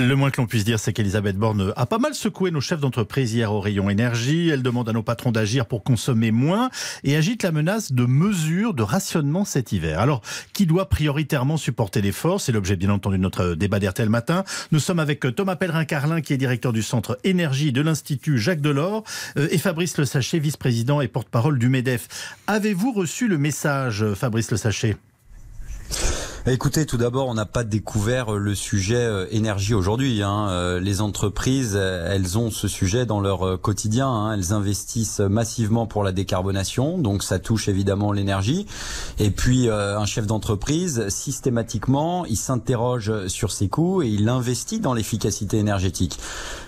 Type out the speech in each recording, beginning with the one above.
Le moins que l'on puisse dire, c'est qu'Elisabeth Borne a pas mal secoué nos chefs d'entreprise hier au rayon énergie. Elle demande à nos patrons d'agir pour consommer moins et agite la menace de mesures de rationnement cet hiver. Alors, qui doit prioritairement supporter l'effort C'est l'objet, bien entendu, de notre débat d'RTL matin. Nous sommes avec Thomas Pellerin-Carlin, qui est directeur du centre énergie de l'Institut Jacques Delors, euh, et Fabrice Le Sachet, vice-président et porte-parole du MEDEF. Avez-vous reçu le message, Fabrice Le Sachet? Écoutez, tout d'abord, on n'a pas découvert le sujet euh, énergie aujourd'hui. Hein. Euh, les entreprises, euh, elles ont ce sujet dans leur quotidien. Hein. Elles investissent massivement pour la décarbonation, donc ça touche évidemment l'énergie. Et puis, un chef d'entreprise, systématiquement, il s'interroge sur ses coûts et il investit dans l'efficacité énergétique.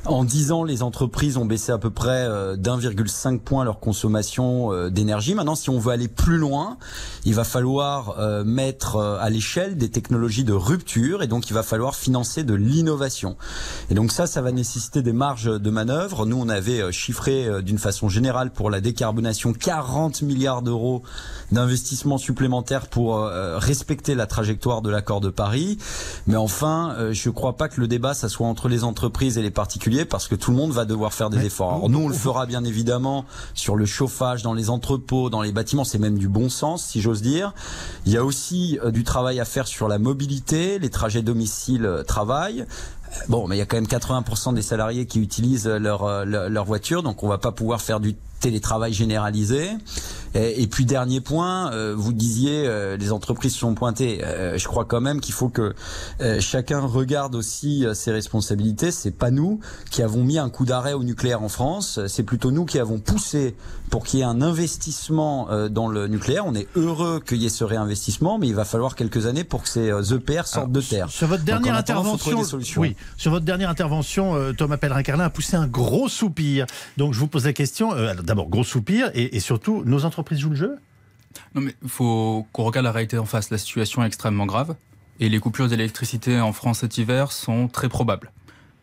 En 10 ans, les entreprises ont baissé à peu près d'1,5 point leur consommation d'énergie. Maintenant, si on veut aller plus loin, il va falloir mettre à l'échelle des technologies de rupture et donc il va falloir financer de l'innovation. Et donc ça, ça va nécessiter des marges de manœuvre. Nous, on avait euh, chiffré euh, d'une façon générale pour la décarbonation 40 milliards d'euros d'investissements supplémentaires pour euh, respecter la trajectoire de l'accord de Paris. Mais enfin, je ne crois pas que le débat, ça soit entre les entreprises et les particuliers parce que tout le monde va devoir faire des efforts. Alors nous, on le fera bien évidemment sur le chauffage dans les entrepôts, dans les bâtiments. C'est même du bon sens, si j'ose dire. Il y a aussi du travail à faire sur la mobilité, les trajets domicile-travail. Bon, mais il y a quand même 80% des salariés qui utilisent leur, leur, leur voiture, donc on va pas pouvoir faire du télétravail généralisé. Et, puis dernier point, euh, vous disiez euh, les entreprises sont pointées. Euh, je crois quand même qu'il faut que chacun regarde aussi ses responsabilités. C'est pas nous qui avons mis un coup d'arrêt au nucléaire en France. C'est plutôt nous qui avons poussé pour qu'il y ait un investissement dans le nucléaire. On est heureux qu'il y ait ce réinvestissement, mais il va falloir quelques années pour que ces EPR sortent de terre. Sur votre dernière intervention, oui, sur votre dernière intervention, Thomas Pellerin-Carlin a poussé un gros soupir. Donc je vous pose la question. D'abord, gros soupir, et, et surtout, nos entreprises jouent le jeu? Non, mais il faut qu'on regarde la réalité en face. La situation est extrêmement grave et les coupures d'électricité en France cet hiver sont très probables.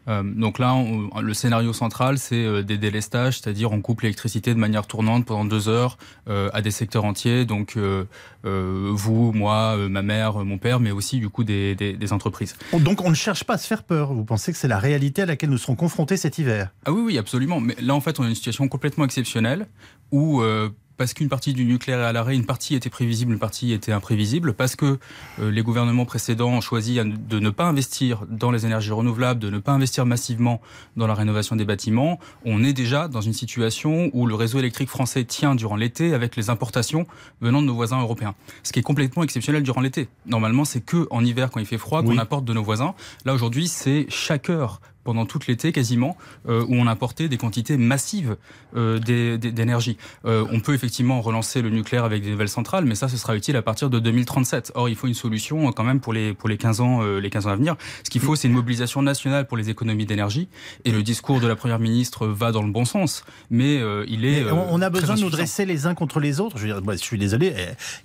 Euh, donc là, le scénario central, c'est euh, des délestages, c'est-à-dire on coupe l'électricité de manière tournante pendant deux heures euh, à des secteurs entiers, donc vous, moi, ma mère, mon père, mais aussi du coup des, des, entreprises. Donc on ne cherche pas à se faire peur, vous pensez que c'est la réalité à laquelle nous serons confrontés cet hiver? Ah oui, oui, absolument. Mais là, en fait, on a une situation complètement exceptionnelle où parce qu'une partie du nucléaire est à l'arrêt, une partie était prévisible, une partie était imprévisible, parce que euh, les gouvernements précédents ont choisi de ne pas investir dans les énergies renouvelables, de ne pas investir massivement dans la rénovation des bâtiments, on est déjà dans une situation où le réseau électrique français tient durant l'été avec les importations venant de nos voisins européens. Ce qui est complètement exceptionnel durant l'été. Normalement, c'est que en hiver, quand il fait froid, qu'on apporte de nos voisins. Là, aujourd'hui, c'est chaque heure pendant tout l'été quasiment, euh, où on importait des quantités massives euh, d'énergie. Euh, on peut effectivement relancer le nucléaire avec des nouvelles centrales, mais ça, ce sera utile à partir de 2037. Or, il faut une solution quand même pour les, pour les, 15, ans, les 15 ans à venir. Ce qu'il faut, c'est une mobilisation nationale pour les économies d'énergie. Et le discours de la Première ministre va dans le bon sens, mais il est... on a besoin de nous dresser les uns contre les autres. Je, veux dire, je suis désolé,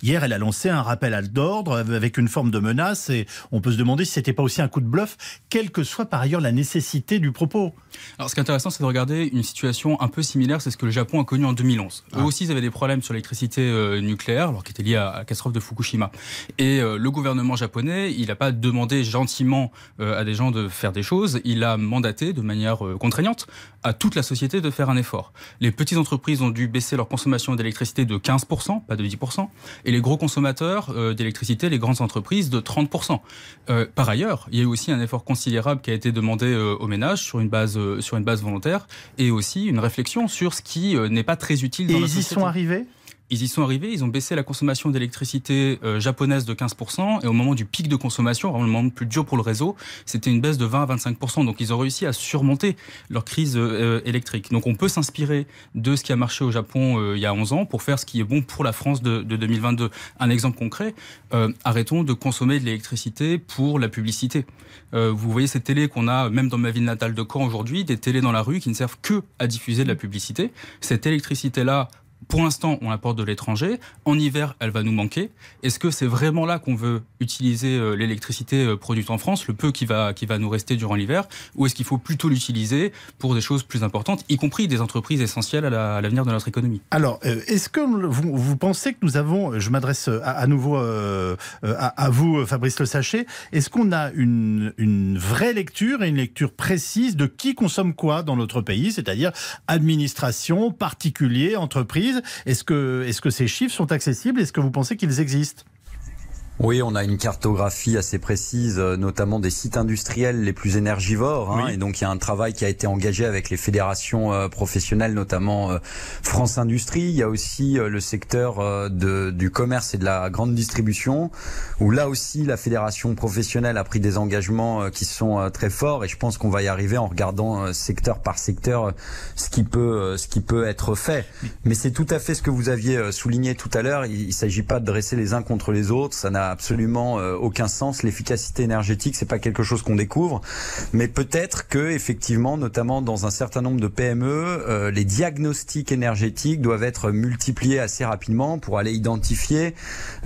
hier, elle a lancé un rappel à d'ordre avec une forme de menace, et on peut se demander si c'était pas aussi un coup de bluff, quelle que soit par ailleurs la nécessité du propos. Alors, ce qui est intéressant, c'est de regarder une situation un peu similaire, c'est ce que le Japon a connu en 2011. Eux ah. aussi, ils avaient des problèmes sur l'électricité euh, nucléaire, alors qui était lié à la catastrophe de Fukushima. Et euh, le gouvernement japonais, il n'a pas demandé gentiment euh, à des gens de faire des choses, il a mandaté de manière contraignante à toute la société de faire un effort. Les petites entreprises ont dû baisser leur consommation d'électricité de 15%, pas de 10%, et les gros consommateurs d'électricité, les grandes entreprises, de 30%. par ailleurs, il y a eu aussi un effort considérable qui a été demandé aux ménages sur une base euh, sur une base volontaire et aussi une réflexion sur ce qui euh, n'est pas très utile dans et la ils y sont arrivés? Ils y sont arrivés, ils ont baissé la consommation d'électricité euh, japonaise de 15%, et au moment du pic de consommation, vraiment le moment le plus dur pour le réseau, c'était une baisse de 20 à 25%. Donc ils ont réussi à surmonter leur crise électrique. Donc on peut s'inspirer de ce qui a marché au Japon il y a 11 ans pour faire ce qui est bon pour la France de, de 2022. Un exemple concret, arrêtons de consommer de l'électricité pour la publicité. vous voyez ces télés qu'on a, même dans ma ville natale de Caen aujourd'hui, des télés dans la rue qui ne servent que à diffuser de la publicité. Cette électricité-là, Pour l'instant, on apporte de l'étranger. En hiver, elle va nous manquer. Est-ce que c'est vraiment là qu'on veut utiliser euh, l'électricité euh, produite en France, le peu qui va, qui va nous rester durant l'hiver, ou est-ce qu'il faut plutôt l'utiliser pour des choses plus importantes, y compris des entreprises essentielles à l'avenir de notre économie? Alors, euh, est-ce que vous, pensez que nous avons, je m'adresse à, nouveau à, vous, Fabrice Le Sachet, est-ce qu'on a une, une vraie lecture et une lecture précise de qui consomme quoi dans notre pays, c'est-à-dire administration, particulier, entreprise Est-ce que, est -ce que ces chiffres sont accessibles? Est-ce que vous pensez qu'ils existent? Oui, on a une cartographie assez précise, euh, notamment des sites industriels les plus énergivores. Hein, Et donc, il y a un travail qui a été engagé avec les fédérations euh, professionnelles, notamment euh, France Industrie. Il y a aussi le secteur de, du commerce et de la grande distribution, où là aussi, la fédération professionnelle a pris des engagements qui sont très forts. Et je pense qu'on va y arriver en regardant secteur par secteur ce qui peut, ce qui peut être fait. Mais c'est tout à fait ce que vous aviez souligné tout à l'heure. Il ne s'agit pas de dresser les uns contre les autres. Ça n'a absolument euh, aucun sens. L'efficacité énergétique, c'est pas quelque chose qu'on découvre, mais peut-être que effectivement, notamment dans un certain nombre de PME, euh, les diagnostics énergétiques doivent être multipliés assez rapidement pour aller identifier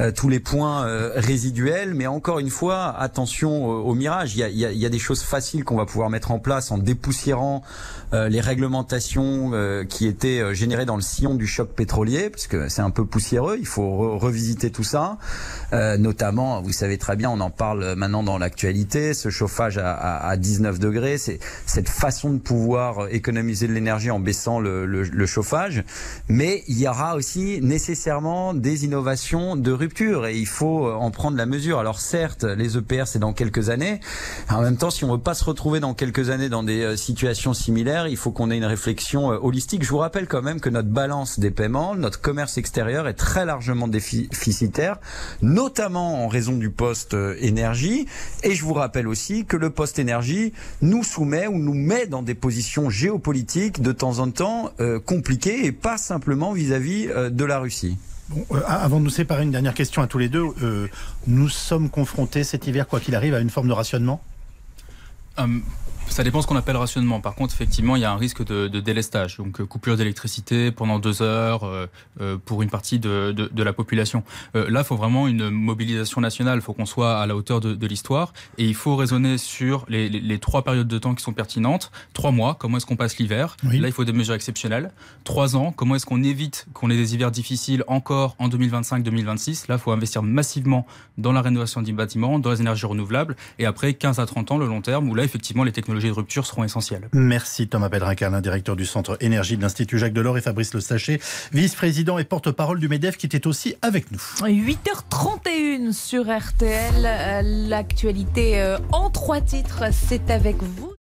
euh, tous les points résiduels. Mais encore une fois, attention au, mirage. Il y a, des choses faciles qu'on va pouvoir mettre en place en dépoussiérant les réglementations qui étaient générées dans le sillon du choc pétrolier, parce que c'est un peu poussiéreux. Il faut revisiter tout ça notamment, vous savez très bien, on en parle maintenant dans l'actualité, ce chauffage à, à, 19 degrés, c'est cette façon de pouvoir économiser de l'énergie en baissant le, chauffage. Mais il y aura aussi nécessairement des innovations de rupture et il faut en prendre la mesure. Alors certes, les EPR c'est dans quelques années. En même temps, si on veut pas se retrouver dans quelques années dans des euh, situations similaires, il faut qu'on ait une réflexion euh, holistique. Je vous rappelle quand même que notre balance des paiements, notre commerce extérieur est très largement déficitaire, notamment en raison du poste euh, énergie. Et je vous rappelle aussi que le poste énergie nous soumet ou nous met dans des positions géopolitiques de temps en temps euh, compliquées et pas simplement vis-à-vis euh, de la Russie. avant de nous séparer, une dernière question à tous les deux. nous sommes confrontés cet hiver, quoi qu'il arrive, à une forme de rationnement? Ça dépend ce qu'on appelle rationnement. Par contre, effectivement, il y a un risque de, de délestage. Donc, euh, coupure d'électricité pendant deux heures euh, euh, pour une partie de, de, de la population. Euh, là, il faut vraiment une mobilisation nationale. Il faut qu'on soit à la hauteur de, de l'histoire. Et il faut raisonner sur les, les, les, trois périodes de temps qui sont pertinentes. Trois mois, comment est-ce qu'on passe l'hiver? Là, il faut des mesures exceptionnelles. Trois ans, comment est-ce qu'on évite qu'on ait des hivers difficiles encore en 2025-2026 Là, il faut investir massivement dans la rénovation des bâtiments, dans les énergies renouvelables. Et après, 15 à 30 ans, le long terme, où là, effectivement, les technologies de rupture seront essentielles. Merci Thomas Pedrin-Carlin, directeur du Centre Énergie de l'Institut Jacques Delors et Fabrice Le Sachet, vice-président et porte-parole du MEDEF qui était aussi avec nous. 8h31 sur RTL, l'actualité euh, en trois titres, c'est avec vous.